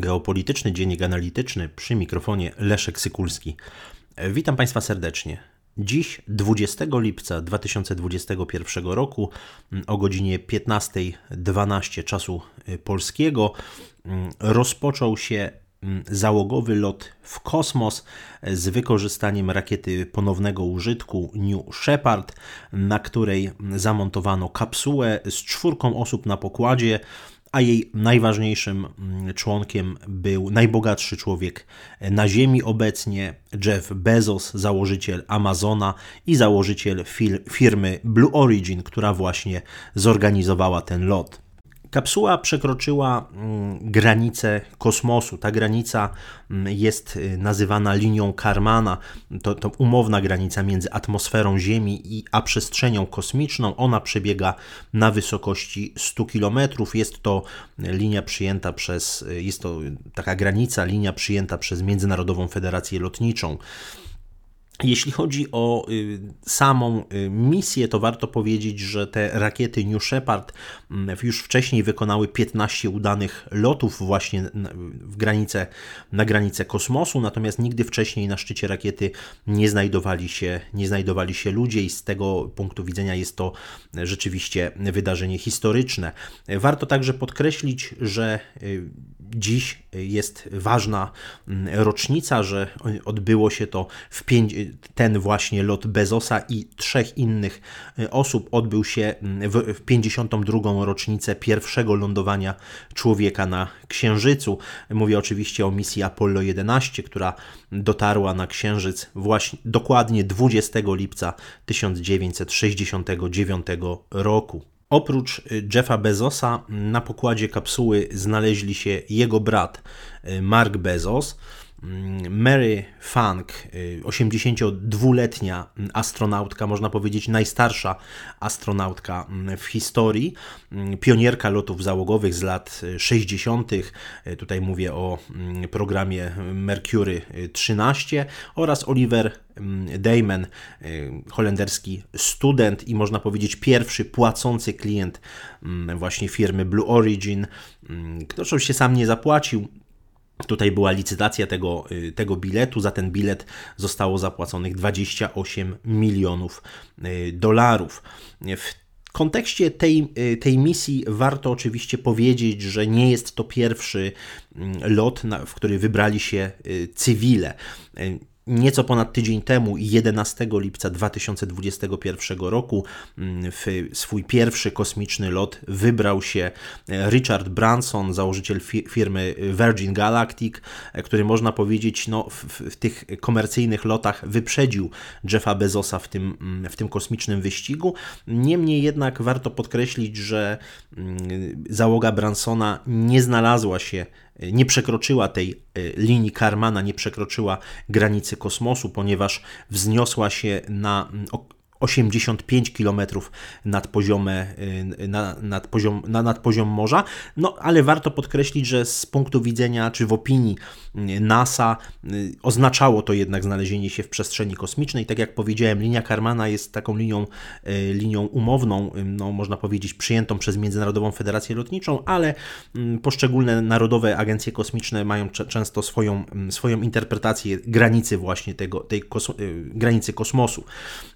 Geopolityczny Dziennik Analityczny przy mikrofonie Leszek Sykulski. Witam Państwa serdecznie. Dziś, 20 lipca 2021 roku, o godzinie 15.12 czasu polskiego, rozpoczął się załogowy lot w kosmos z wykorzystaniem rakiety ponownego użytku New Shepard, na której zamontowano kapsułę z czwórką osób na pokładzie a jej najważniejszym mm, członkiem był najbogatszy człowiek na Ziemi obecnie, Jeff Bezos, założyciel Amazona i założyciel firmy Blue Origin, która właśnie zorganizowała ten lot. Kapsuła przekroczyła mm, granicę kosmosu. Ta granica mm, jest y, nazywana linią Karmana. To, to umowna granica między atmosferą Ziemi i, a przestrzenią kosmiczną. Ona przebiega na wysokości 100 km. Jest to linia przyjęta przez, y, jest to taka granica, linia przyjęta przez Międzynarodową Federację Lotniczą. Jeśli chodzi o y, samą y, misję, to warto powiedzieć, że te rakiety New Shepard mm, już wcześniej wykonały 15 udanych lotów właśnie w na granicę kosmosu, natomiast nigdy wcześniej na szczycie rakiety nie znajdowali się, nie znajdowali się ludzie i z tego punktu widzenia jest to rzeczywiście wydarzenie historyczne. Warto także podkreślić, że y, dziś jest ważna mm, rocznica, że odbyło się to w pięć, ten właśnie lot Bezosa i trzech innych y, osób odbył się mm, w, w 52. rocznicę pierwszego lądowania człowieka na Księżycu. Mówię oczywiście o misji Apollo 11, która dotarła na Księżyc właśnie dokładnie 20 lipca 1969 roku. Oprócz y, Jeffa Bezosa na pokładzie kapsuły znaleźli się jego brat y, Mark Bezos, Mary Funk, 82-letnia y, astronautka, można powiedzieć najstarsza astronautka mm, w historii, mm, pionierka lotów załogowych z lat 60., tutaj mówię o programie Mercury 13 oraz Oliver Mm, Damon, y, holenderski student i można powiedzieć pierwszy płacący klient mm, właśnie firmy Blue Origin, mm, który oczywiście sam nie zapłacił, Tutaj była licytacja tego, y, tego biletu. Za ten bilet zostało zapłaconych 28 milionów y, dolarów. W kontekście tej, tej misji warto oczywiście powiedzieć, że nie jest to pierwszy lot, w który wybrali się cywile. Nieco ponad tydzień temu, 11 lipca 2021 roku, mm, w swój pierwszy kosmiczny lot wybrał się e, Richard Branson, założyciel firmy Virgin Galactic, e, który można powiedzieć no, w, w, tych komercyjnych lotach wyprzedził Jeffa Bezosa w tym, mm, w tym kosmicznym wyścigu. Niemniej jednak warto podkreślić, że mm, załoga Bransona nie znalazła się nie przekroczyła tej e, linii Karmana, nie przekroczyła granicy kosmosu, ponieważ wzniosła się na 85 km nad, poziomem, y, na, nad, poziom, na, nad poziom morza. No ale warto podkreślić, że z punktu widzenia czy w opinii y, NASA y, oznaczało to jednak znalezienie się w przestrzeni kosmicznej. Tak jak powiedziałem, linia Karmana jest taką linią, linią umowną, no, można powiedzieć przyjętą przez Międzynarodową Federację Lotniczą, ale poszczególne narodowe agencje kosmiczne mają często swoją, swoją interpretację granicy właśnie tego, tej kos granicy kosmosu.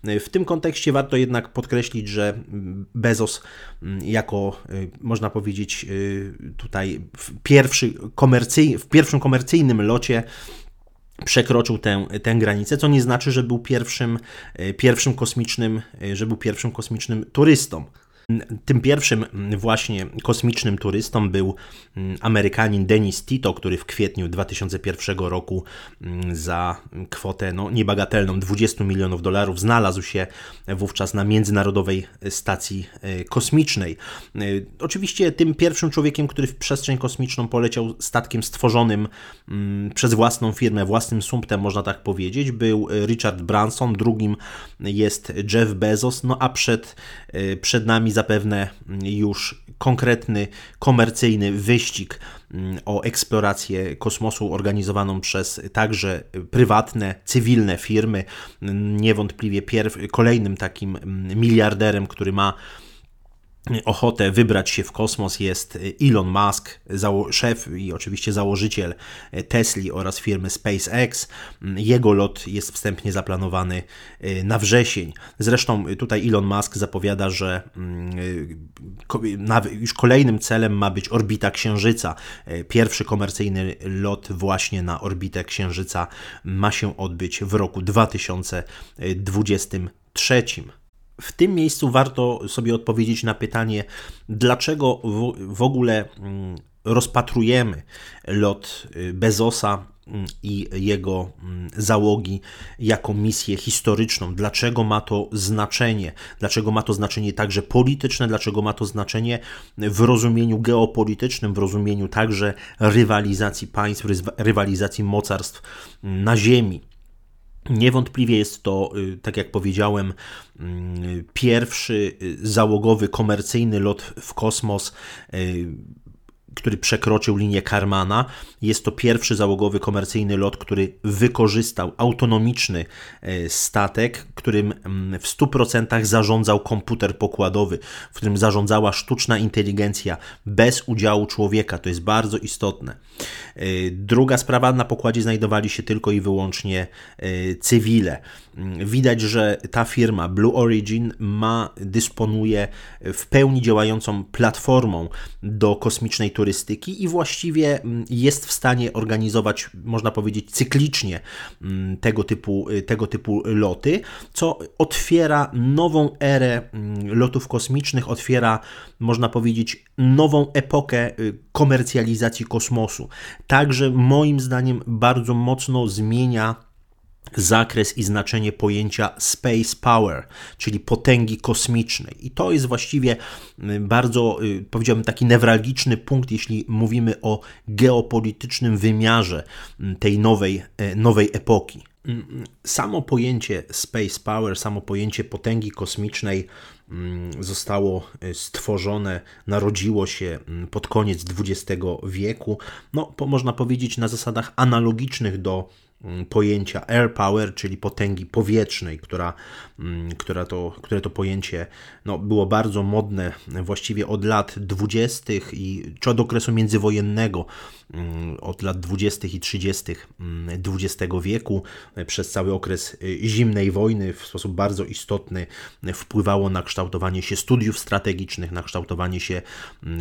W tym kontekście kontekście warto jednak podkreślić, że Bezos mm, jako, y, można powiedzieć, y, tutaj w, pierwszy komercyj, w pierwszym komercyjnym locie przekroczył tę, tę granicę, co nie znaczy, że był pierwszym, y, pierwszym kosmicznym, że był pierwszym kosmicznym turystą. Tym pierwszym właśnie kosmicznym turystą był mm, Amerykanin Denis Tito, który w kwietniu 2001 roku mm, za kwotę no, niebagatelną 20 milionów dolarów znalazł się wówczas na Międzynarodowej Stacji e, Kosmicznej. E, oczywiście tym pierwszym człowiekiem, który w przestrzeń kosmiczną poleciał statkiem stworzonym mm, przez własną firmę, własnym sumptem, można tak powiedzieć, był Richard Branson, drugim jest Jeff Bezos, no a przed, e, przed nami zapewne już konkretny komercyjny wyścig mm, o eksplorację kosmosu organizowaną przez także prywatne, cywilne firmy. Niewątpliwie pierw, kolejnym takim mm, miliarderem, który ma ochotę wybrać się w kosmos jest Elon Musk, szef i oczywiście założyciel Tesla oraz firmy SpaceX. Jego lot jest wstępnie zaplanowany y, na wrzesień. Zresztą tutaj Elon Musk zapowiada, że y, już kolejnym celem ma być orbita Księżyca. Pierwszy komercyjny lot właśnie na orbitę Księżyca ma się odbyć w roku 2023. W tym miejscu warto sobie odpowiedzieć na pytanie, dlaczego w ogóle mm, rozpatrujemy lot y, Bezosa mm, i jego mm, załogi jako misję historyczną. Dlaczego ma to znaczenie? Dlaczego ma to znaczenie także polityczne? Dlaczego ma to znaczenie w rozumieniu geopolitycznym, w rozumieniu także rywalizacji państw, rywalizacji mocarstw na Ziemi? Niewątpliwie jest to, y, tak jak powiedziałem, mm, pierwszy y, załogowy komercyjny lot w kosmos y, który przekroczył linię Karmana. Jest to pierwszy załogowy komercyjny lot, który wykorzystał autonomiczny e, statek, którym mm, w 100% zarządzał komputer pokładowy, w którym zarządzała sztuczna inteligencja bez udziału człowieka. To jest bardzo istotne. E, druga sprawa, na pokładzie znajdowali się tylko i wyłącznie e, cywile. Mm, widać, że ta firma Blue Origin ma, dysponuje w pełni działającą platformą do kosmicznej turystyki i właściwie mm, jest w stanie organizować, można powiedzieć, cyklicznie mm, tego typu, tego typu loty, co otwiera nową erę lotów kosmicznych, otwiera, można powiedzieć, nową epokę y, komercjalizacji kosmosu. Także moim zdaniem bardzo mocno zmienia zakres i znaczenie pojęcia space power, czyli potęgi kosmicznej. I to jest właściwie y, bardzo, y, powiedziałbym, taki newralgiczny punkt, jeśli mówimy o geopolitycznym wymiarze y, tej nowej, nowej epoki. Samo pojęcie space power, samo pojęcie potęgi kosmicznej zostało stworzone, narodziło się pod koniec XX wieku. No, można powiedzieć na zasadach analogicznych do Mm, pojęcia air power, czyli potęgi powietrznej, która, mm, która to, które to pojęcie no, było bardzo modne właściwie od lat 20. i czy od okresu międzywojennego, mm, od lat 20. i 30. XX wieku, przez cały okres y, zimnej wojny w sposób bardzo istotny wpływało na kształtowanie się studiów strategicznych, na kształtowanie się,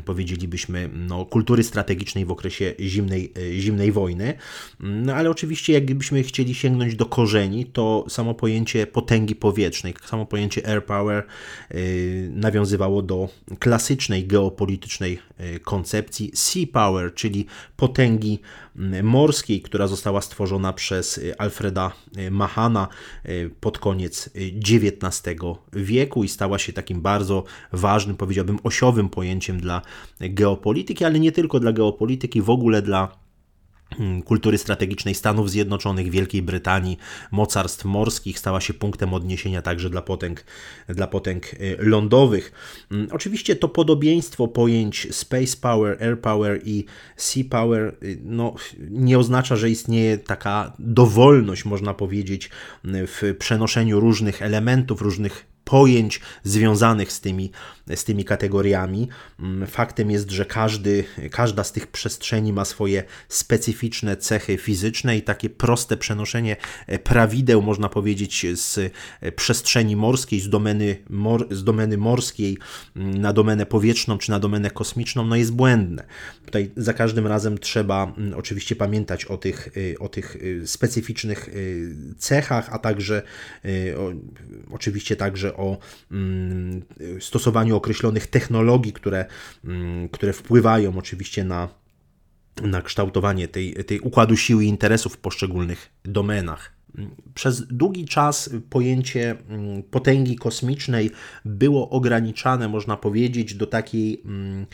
powiedzielibyśmy, no, kultury strategicznej w okresie zimnej, zimnej wojny. No ale oczywiście, jak gdybyśmy chcieli sięgnąć do korzeni, to samo pojęcie potęgi powietrznej, samo pojęcie air power y, nawiązywało do klasycznej geopolitycznej y, koncepcji sea power, czyli potęgi y, morskiej, która została stworzona przez Alfreda Mahana pod koniec XIX wieku i stała się takim bardzo ważnym, powiedziałbym, osiowym pojęciem dla geopolityki, ale nie tylko dla geopolityki, w ogóle dla kultury strategicznej Stanów Zjednoczonych, Wielkiej Brytanii, mocarstw morskich, stała się punktem odniesienia także dla potęg, dla potęg y, lądowych. Hmm, oczywiście to podobieństwo pojęć space power, air power i sea power y, no, nie oznacza, że istnieje taka dowolność, można powiedzieć, w przenoszeniu różnych elementów, różnych pojęć związanych z tymi, z tymi kategoriami. Mm, faktem jest, że każdy, każda z tych przestrzeni ma swoje specyficzne cechy fizyczne i takie proste przenoszenie e, prawideł, można powiedzieć, z e, przestrzeni morskiej, z domeny, mor, z domeny morskiej mm, na domenę powietrzną czy na domenę kosmiczną, no jest błędne. Tutaj za każdym razem trzeba mm, oczywiście pamiętać o tych, e, o tych specyficznych cechach, a także o, oczywiście także o stosowaniu określonych technologii, które, mm, które wpływają oczywiście na, na kształtowanie tej, tej układu sił i interesów w poszczególnych domenach. Przez długi czas pojęcie mm, potęgi kosmicznej było ograniczane, można powiedzieć, do takiej mm,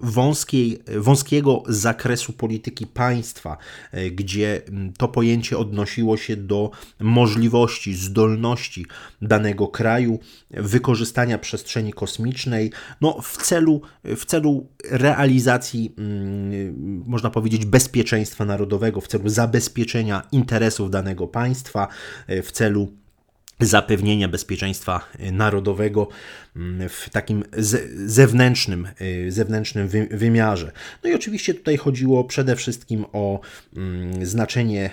wąskiej, wąskiego zakresu polityki państwa, e, gdzie mm, to pojęcie odnosiło się do możliwości, zdolności danego kraju wykorzystania przestrzeni kosmicznej no, w, celu, w celu realizacji, można powiedzieć, bezpieczeństwa narodowego, w celu zabezpieczenia interesów danego państwa e, w celu zapewnienia bezpieczeństwa narodowego. W takim zewnętrznym, zewnętrznym wymiarze. No i oczywiście tutaj chodziło przede wszystkim o znaczenie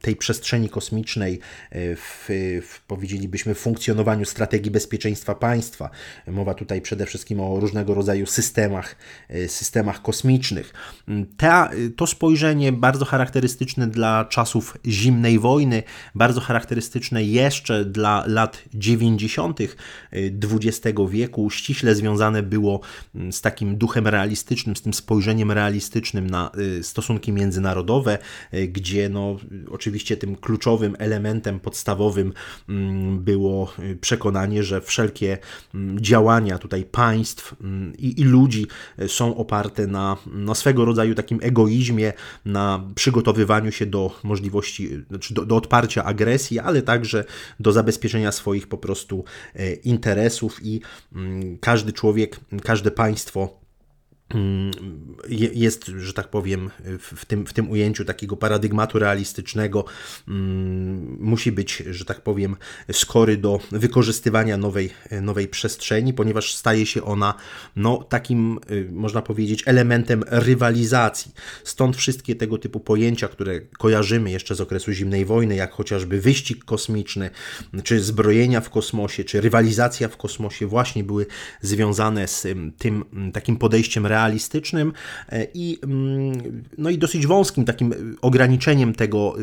tej przestrzeni kosmicznej w, w powiedzielibyśmy, funkcjonowaniu strategii bezpieczeństwa państwa. Mowa tutaj przede wszystkim o różnego rodzaju systemach, systemach kosmicznych. Ta, to spojrzenie bardzo charakterystyczne dla czasów zimnej wojny, bardzo charakterystyczne jeszcze dla lat 90. XX wieku, ściśle związane było mm, z takim duchem realistycznym, z tym spojrzeniem realistycznym na y, stosunki międzynarodowe, y, gdzie no, oczywiście tym kluczowym elementem podstawowym mm, było y, przekonanie, że wszelkie mm, działania tutaj państw i, i ludzi są oparte na, na swego rodzaju takim egoizmie, na przygotowywaniu się do możliwości, znaczy do, do odparcia agresji, ale także do zabezpieczenia swoich po prostu interesów i każdy człowiek, każde państwo jest, że tak powiem, w tym, w tym ujęciu takiego paradygmatu realistycznego, mm, musi być, że tak powiem, skory do wykorzystywania nowej, nowej przestrzeni, ponieważ staje się ona no, takim, y, można powiedzieć, elementem rywalizacji. Stąd wszystkie tego typu pojęcia, które kojarzymy jeszcze z okresu zimnej wojny, jak chociażby wyścig kosmiczny, czy zbrojenia w kosmosie, czy rywalizacja w kosmosie, właśnie były związane z tym takim podejściem realistycznym e, i, mm, no i dosyć wąskim takim ograniczeniem tego,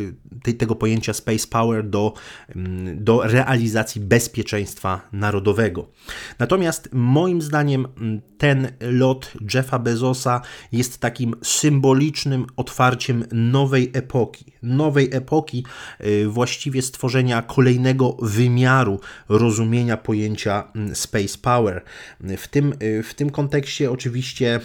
y, tego pojęcia space power do, mm, do realizacji bezpieczeństwa narodowego. Natomiast moim zdaniem mm, ten lot Jeffa Bezosa jest takim symbolicznym otwarciem nowej epoki. Nowej epoki, y, właściwie stworzenia kolejnego wymiaru rozumienia pojęcia space power. W tym, w tym kontekście oczywiście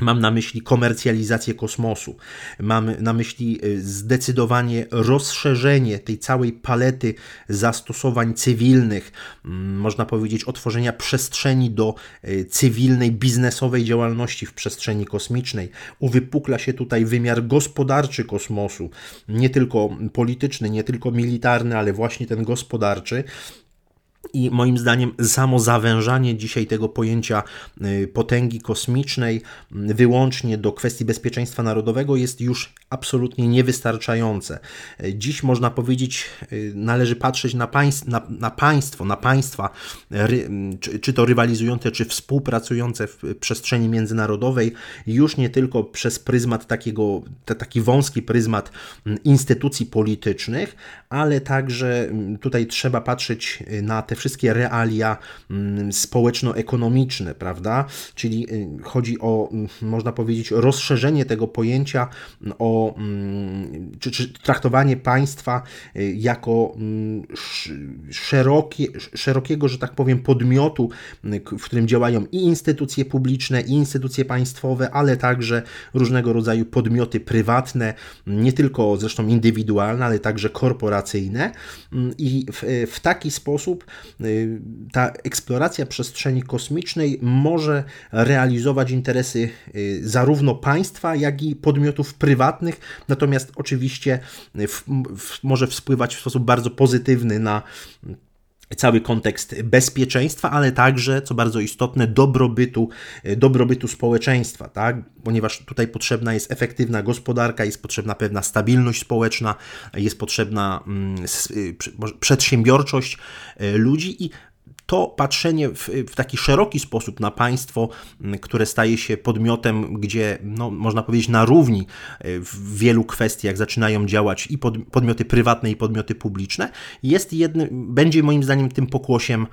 Mam na myśli komercjalizację kosmosu, mam na myśli y, zdecydowanie rozszerzenie tej całej palety zastosowań cywilnych, mm, można powiedzieć otworzenia przestrzeni do y, cywilnej, biznesowej działalności w przestrzeni kosmicznej. Uwypukla się tutaj wymiar gospodarczy kosmosu, nie tylko polityczny, nie tylko militarny, ale właśnie ten gospodarczy. I moim zdaniem samo zawężanie dzisiaj tego pojęcia y, potęgi kosmicznej y, wyłącznie do kwestii bezpieczeństwa narodowego jest już absolutnie niewystarczające. Y, dziś można powiedzieć, należy patrzeć na, na, na państwo, na państwa, czy, czy to rywalizujące, czy współpracujące w przestrzeni międzynarodowej, już nie tylko przez pryzmat takiego, taki wąski pryzmat instytucji politycznych, ale także tutaj trzeba patrzeć na te wszystkie realia mm, społeczno-ekonomiczne, prawda? Czyli y, chodzi o, mm, można powiedzieć, rozszerzenie tego pojęcia o, mm, czy, czy traktowanie państwa y, jako szerokie, szerokiego, że tak powiem, podmiotu, w którym działają i instytucje publiczne, i instytucje państwowe, ale także różnego rodzaju podmioty prywatne, nie tylko zresztą indywidualne, ale także korporacyjne. I w, w taki sposób ta eksploracja przestrzeni kosmicznej może realizować interesy y, zarówno państwa, jak i podmiotów prywatnych, natomiast oczywiście w, w, może wpływać w sposób bardzo pozytywny na cały kontekst bezpieczeństwa, ale także, co bardzo istotne, dobrobytu, dobrobytu społeczeństwa, tak? ponieważ tutaj potrzebna jest efektywna gospodarka, jest potrzebna pewna stabilność społeczna, jest potrzebna mm, przedsiębiorczość e, ludzi i to patrzenie w, w, taki szeroki sposób na państwo, które staje się podmiotem, gdzie no, można powiedzieć na równi e, w wielu kwestiach zaczynają działać i pod, podmioty prywatne i podmioty publiczne, jest jednym, będzie moim zdaniem tym pokłosiem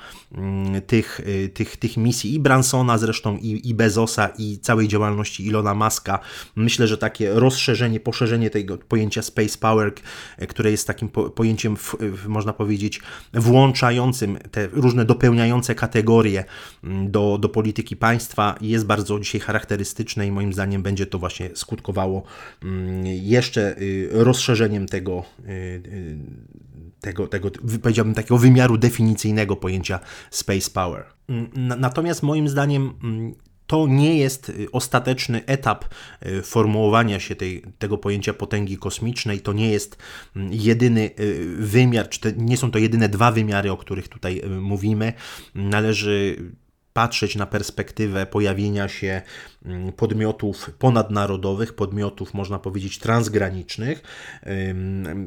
tych, e, tych, tych misji i Bransona zresztą i, i Bezosa i całej działalności Ilona Maska. Myślę, że takie rozszerzenie, poszerzenie tego pojęcia space power, e, które jest takim po, pojęciem, w, w, można powiedzieć, włączającym te różne dopełnienia wypełniające kategorie mm, do, do polityki państwa jest bardzo dzisiaj charakterystyczne i moim zdaniem będzie to właśnie skutkowało mm, jeszcze y, rozszerzeniem tego, y, y, tego, tego powiedziałbym takiego wymiaru definicyjnego pojęcia space power. Mm, natomiast moim zdaniem to nie jest y, ostateczny etap y, formułowania się tej, tego pojęcia potęgi kosmicznej, to nie jest mm, jedyny y, wymiar, czy te, nie są to jedyne dwa wymiary, o których tutaj mówimy. Należy patrzeć na perspektywę pojawienia się mm, podmiotów ponadnarodowych, podmiotów, można powiedzieć, transgranicznych,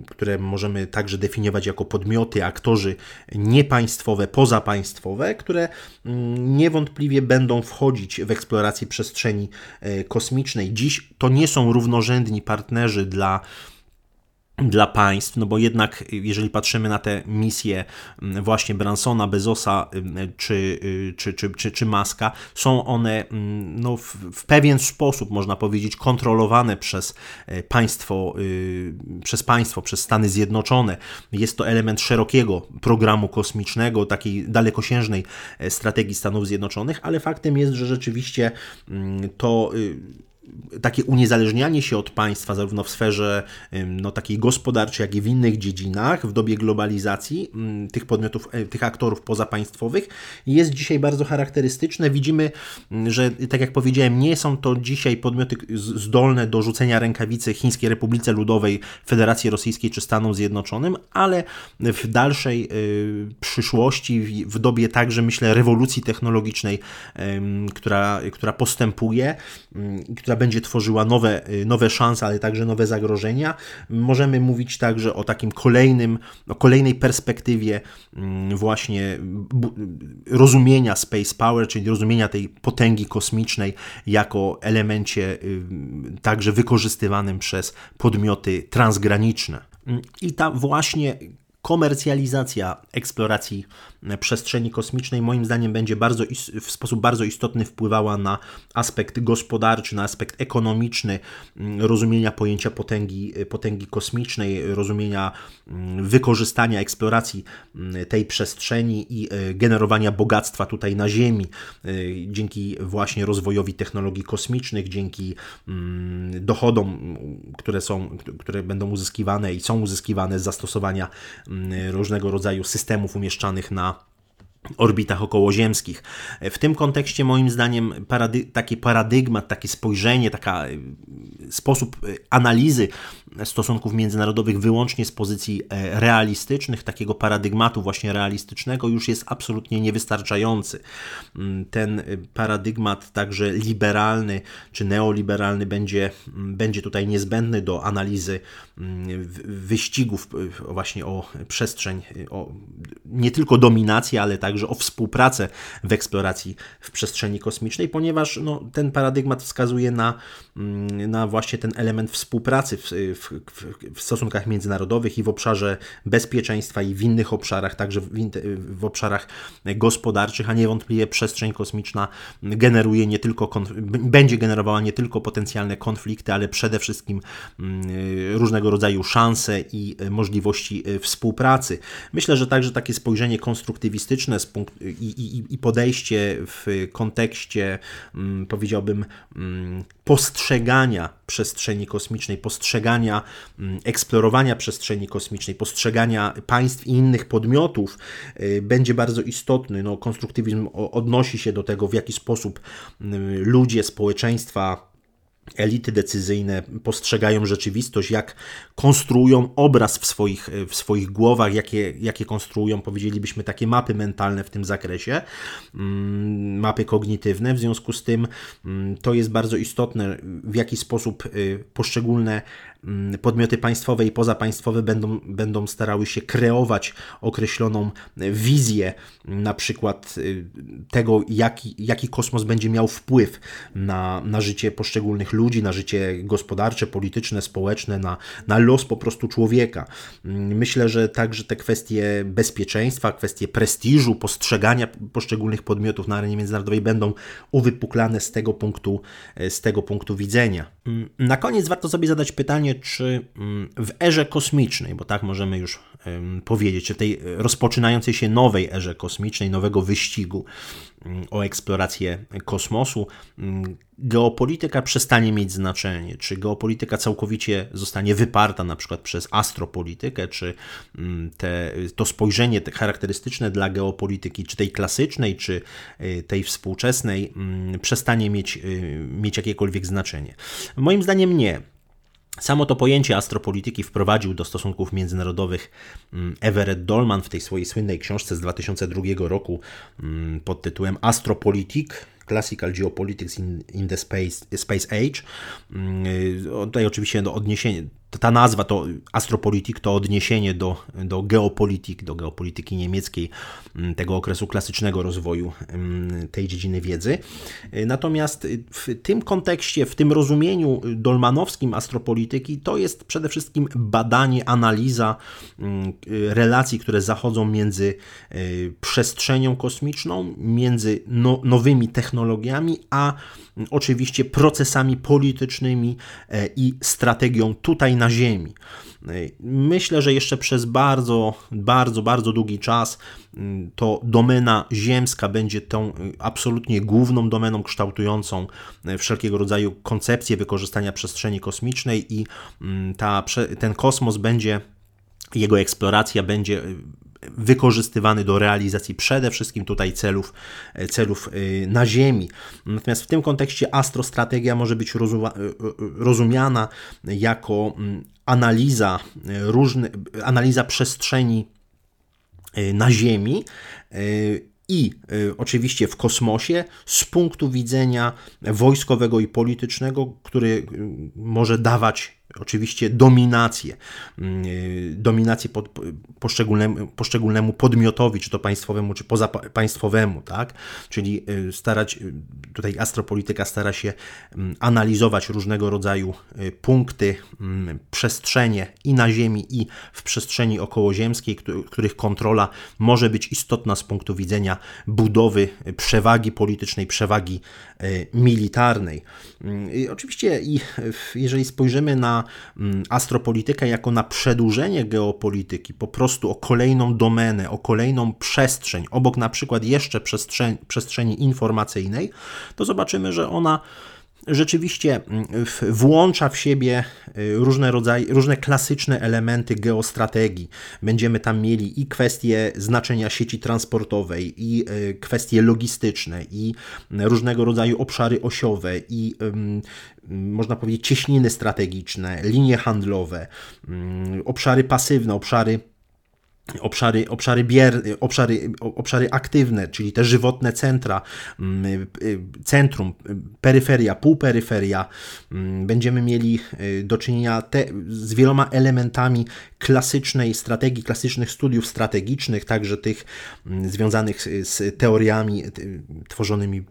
które możemy także definiować jako podmioty, aktorzy niepaństwowe, pozapaństwowe, które mm, niewątpliwie będą wchodzić w eksplorację przestrzeni e, kosmicznej. Dziś to nie są równorzędni partnerzy dla dla państw, no bo jednak jeżeli patrzymy na te misje mm, właśnie Bransona, Bezosa mm, czy, y, czy, czy, czy, czy Maska, są one mm, no, w, w pewien sposób, można powiedzieć, kontrolowane przez e, państwo, y, przez państwo, przez Stany Zjednoczone. Jest to element szerokiego programu kosmicznego, takiej dalekosiężnej e, strategii Stanów Zjednoczonych, ale faktem jest, że rzeczywiście to y, takie uniezależnianie się od państwa, zarówno w sferze no, takiej gospodarczej, jak i w innych dziedzinach, w dobie globalizacji tych podmiotów, e, tych aktorów pozapaństwowych, jest dzisiaj bardzo charakterystyczne. Widzimy, że tak jak powiedziałem, nie są to dzisiaj podmioty zdolne do rzucenia rękawicy Chińskiej Republice Ludowej, Federacji Rosyjskiej czy Stanom Zjednoczonym, ale w dalszej y, przyszłości, w dobie także, myślę, rewolucji technologicznej, która, która postępuje, która będzie tworzyła nowe, y, nowe szanse, ale także nowe zagrożenia. Możemy mówić także o takim kolejnym, o kolejnej perspektywie mm, właśnie rozumienia space power, czyli rozumienia tej potęgi kosmicznej jako elemencie y, także wykorzystywanym przez podmioty transgraniczne. I ta właśnie komercjalizacja eksploracji przestrzeni kosmicznej moim zdaniem będzie bardzo, w sposób bardzo istotny wpływała na aspekt gospodarczy, na aspekt ekonomiczny mm, rozumienia pojęcia potęgi, potęgi kosmicznej, rozumienia mm, wykorzystania, eksploracji mm, tej przestrzeni i e, generowania bogactwa tutaj na Ziemi. E, dzięki właśnie rozwojowi technologii kosmicznych, dzięki dochodom, które są, które będą uzyskiwane i są uzyskiwane z zastosowania różnego rodzaju systemów umieszczanych na orbitach okołoziemskich. W tym kontekście moim zdaniem parady taki paradygmat, takie spojrzenie, taka y, sposób y, analizy stosunków międzynarodowych wyłącznie z pozycji e, realistycznych, takiego paradygmatu właśnie realistycznego już jest absolutnie niewystarczający. Mm, ten paradygmat także liberalny czy neoliberalny będzie, mm, będzie tutaj niezbędny do analizy mm, wyścigów właśnie o przestrzeń, o nie tylko dominację, ale także także o współpracę w eksploracji w przestrzeni kosmicznej, ponieważ no, ten paradygmat wskazuje na, mm, na właśnie ten element współpracy w, w, w stosunkach międzynarodowych i w obszarze bezpieczeństwa i w innych obszarach, także w, w obszarach gospodarczych, a niewątpliwie przestrzeń kosmiczna generuje nie tylko, będzie generowała nie tylko potencjalne konflikty, ale przede wszystkim mm, różnego rodzaju szanse i możliwości współpracy. Myślę, że także takie spojrzenie konstruktywistyczne i, i, i podejście w kontekście, mm, powiedziałbym, mm, postrzegania przestrzeni kosmicznej, postrzegania, mm, eksplorowania przestrzeni kosmicznej, postrzegania państw i innych podmiotów y, będzie bardzo istotny. No, konstruktywizm odnosi się do tego, w jaki sposób ludzie, społeczeństwa, elity decyzyjne postrzegają rzeczywistość, jak konstruują obraz w swoich, w swoich głowach, jakie, jakie konstruują, powiedzielibyśmy, takie mapy mentalne w tym zakresie, mm, mapy kognitywne. W związku z tym mm, to jest bardzo istotne, w jaki sposób y, poszczególne podmioty państwowe i pozapaństwowe będą, będą starały się kreować określoną wizję, na przykład y, tego, jaki, jaki kosmos będzie miał wpływ na, na życie poszczególnych ludzi, na życie gospodarcze, polityczne, społeczne, na, na los po prostu człowieka. Mm, myślę, że także te kwestie bezpieczeństwa, kwestie prestiżu, postrzegania poszczególnych podmiotów na arenie międzynarodowej będą uwypuklane z tego punktu, z tego punktu widzenia. Mm, na koniec warto sobie zadać pytanie, czy mm, w erze kosmicznej, bo tak możemy już powiedzieć, czy tej rozpoczynającej się nowej erze kosmicznej, nowego wyścigu mm, o eksplorację kosmosu, mm, geopolityka przestanie mieć znaczenie, czy geopolityka całkowicie zostanie wyparta na przykład przez astropolitykę, czy te, to spojrzenie te charakterystyczne dla geopolityki, czy tej klasycznej, czy y, tej współczesnej, przestanie mieć, y, mieć jakiekolwiek znaczenie. Moim zdaniem nie. Samo to pojęcie astropolityki wprowadził do stosunków międzynarodowych mm, Everett Dolman w tej swojej słynnej książce z 2002 roku mm, pod tytułem Astropolitik Classical Geopolitics in, in the Space, Space Age. Mm, y, tutaj oczywiście do odniesienia, ta nazwa to astropolitik to odniesienie do, do geopolitik, do geopolityki niemieckiej, mm, tego okresu klasycznego rozwoju mm, tej dziedziny wiedzy. Y, natomiast w tym kontekście, w tym rozumieniu dolmanowskim astropolityki, to jest przede wszystkim badanie, analiza relacji, które zachodzą między y, przestrzenią kosmiczną, między no, nowymi technologiami, a oczywiście procesami politycznymi e, i strategią tutaj na Ziemi. E, myślę, że jeszcze przez bardzo, bardzo, bardzo długi czas to domena ziemska będzie tą y, absolutnie główną domeną kształtującą e, wszelkiego rodzaju koncepcje wykorzystania przestrzeni kosmicznej i ta, ten kosmos będzie, jego eksploracja będzie wykorzystywany do realizacji przede wszystkim tutaj celów, celów y, na Ziemi. Natomiast w tym kontekście astrostrategia może być y, rozumiana jako mm, analiza, różny, analiza przestrzeni na Ziemi i oczywiście w kosmosie z punktu widzenia wojskowego i politycznego, który może dawać oczywiście dominację, mm, y, dominację pod, poszczególnemu, poszczególnemu podmiotowi, czy to państwowemu, czy pozapaństwowemu, tak? Czyli y, starać, y, tutaj astropolityka stara się mm, analizować różnego rodzaju punkty, mm, przestrzenie i na Ziemi, i w przestrzeni okołoziemskiej, których kontrola może być istotna z punktu widzenia budowy przewagi politycznej, przewagi militarnej. Oczywiście, jeżeli spojrzymy na astropolitykę jako na przedłużenie geopolityki, po prostu o kolejną domenę, o kolejną przestrzeń, obok na przykład jeszcze przestrzeni, informacyjnej, to zobaczymy, że ona rzeczywiście mm, włącza w siebie różne rodzaje, różne klasyczne elementy geostrategii. Będziemy tam mieli i kwestie znaczenia sieci transportowej, i y, kwestie logistyczne, i różnego rodzaju obszary osiowe, i można powiedzieć cieśniny strategiczne, linie handlowe, obszary pasywne, obszary obszary, obszary, bier, obszary, obszary aktywne, czyli te żywotne centra, mm, y, y, centrum, peryferia, półperyferia. Mm, będziemy mieli y, do czynienia te, z wieloma elementami klasycznej strategii, klasycznych studiów strategicznych, także tych mm, związanych z teoriami tworzonymi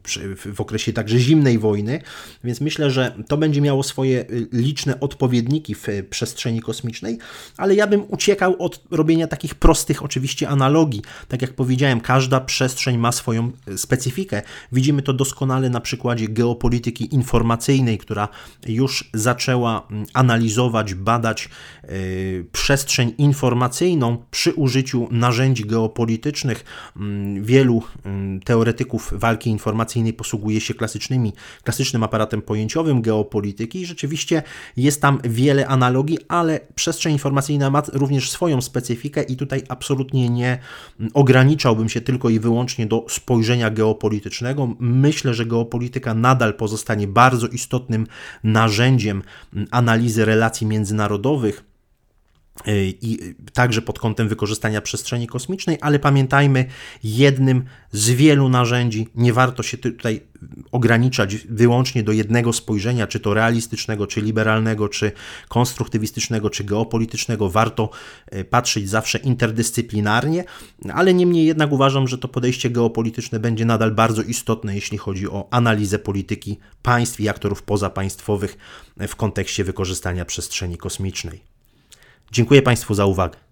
w okresie także zimnej wojny, więc myślę, że to będzie miało swoje liczne odpowiedniki w przestrzeni kosmicznej, ale ja bym uciekał od robienia takich prostych oczywiście analogii. Tak jak powiedziałem, każda przestrzeń ma swoją e, specyfikę. Widzimy to doskonale na przykładzie geopolityki informacyjnej, która już zaczęła mm, analizować, badać yy, przestrzeń informacyjną przy użyciu narzędzi geopolitycznych. Yy, wielu yy, teoretyków walki informacyjnej posługuje się klasycznymi, klasycznym aparatem pojęciowym geopolityki i rzeczywiście jest tam wiele analogii, ale przestrzeń informacyjna ma również swoją specyfikę i tutaj tutaj absolutnie nie ograniczałbym się tylko i wyłącznie do spojrzenia geopolitycznego. Myślę, że geopolityka nadal pozostanie bardzo istotnym narzędziem analizy relacji międzynarodowych i także pod kątem wykorzystania przestrzeni kosmicznej, ale pamiętajmy, jednym z wielu narzędzi nie warto się tutaj ograniczać wyłącznie do jednego spojrzenia, czy to realistycznego, czy liberalnego, czy konstruktywistycznego, czy geopolitycznego. Warto e, patrzeć zawsze interdyscyplinarnie, ale niemniej jednak uważam, że to podejście geopolityczne będzie nadal bardzo istotne, jeśli chodzi o analizę polityki państw i aktorów pozapaństwowych w kontekście wykorzystania przestrzeni kosmicznej. Dziękuję Państwu za uwagę.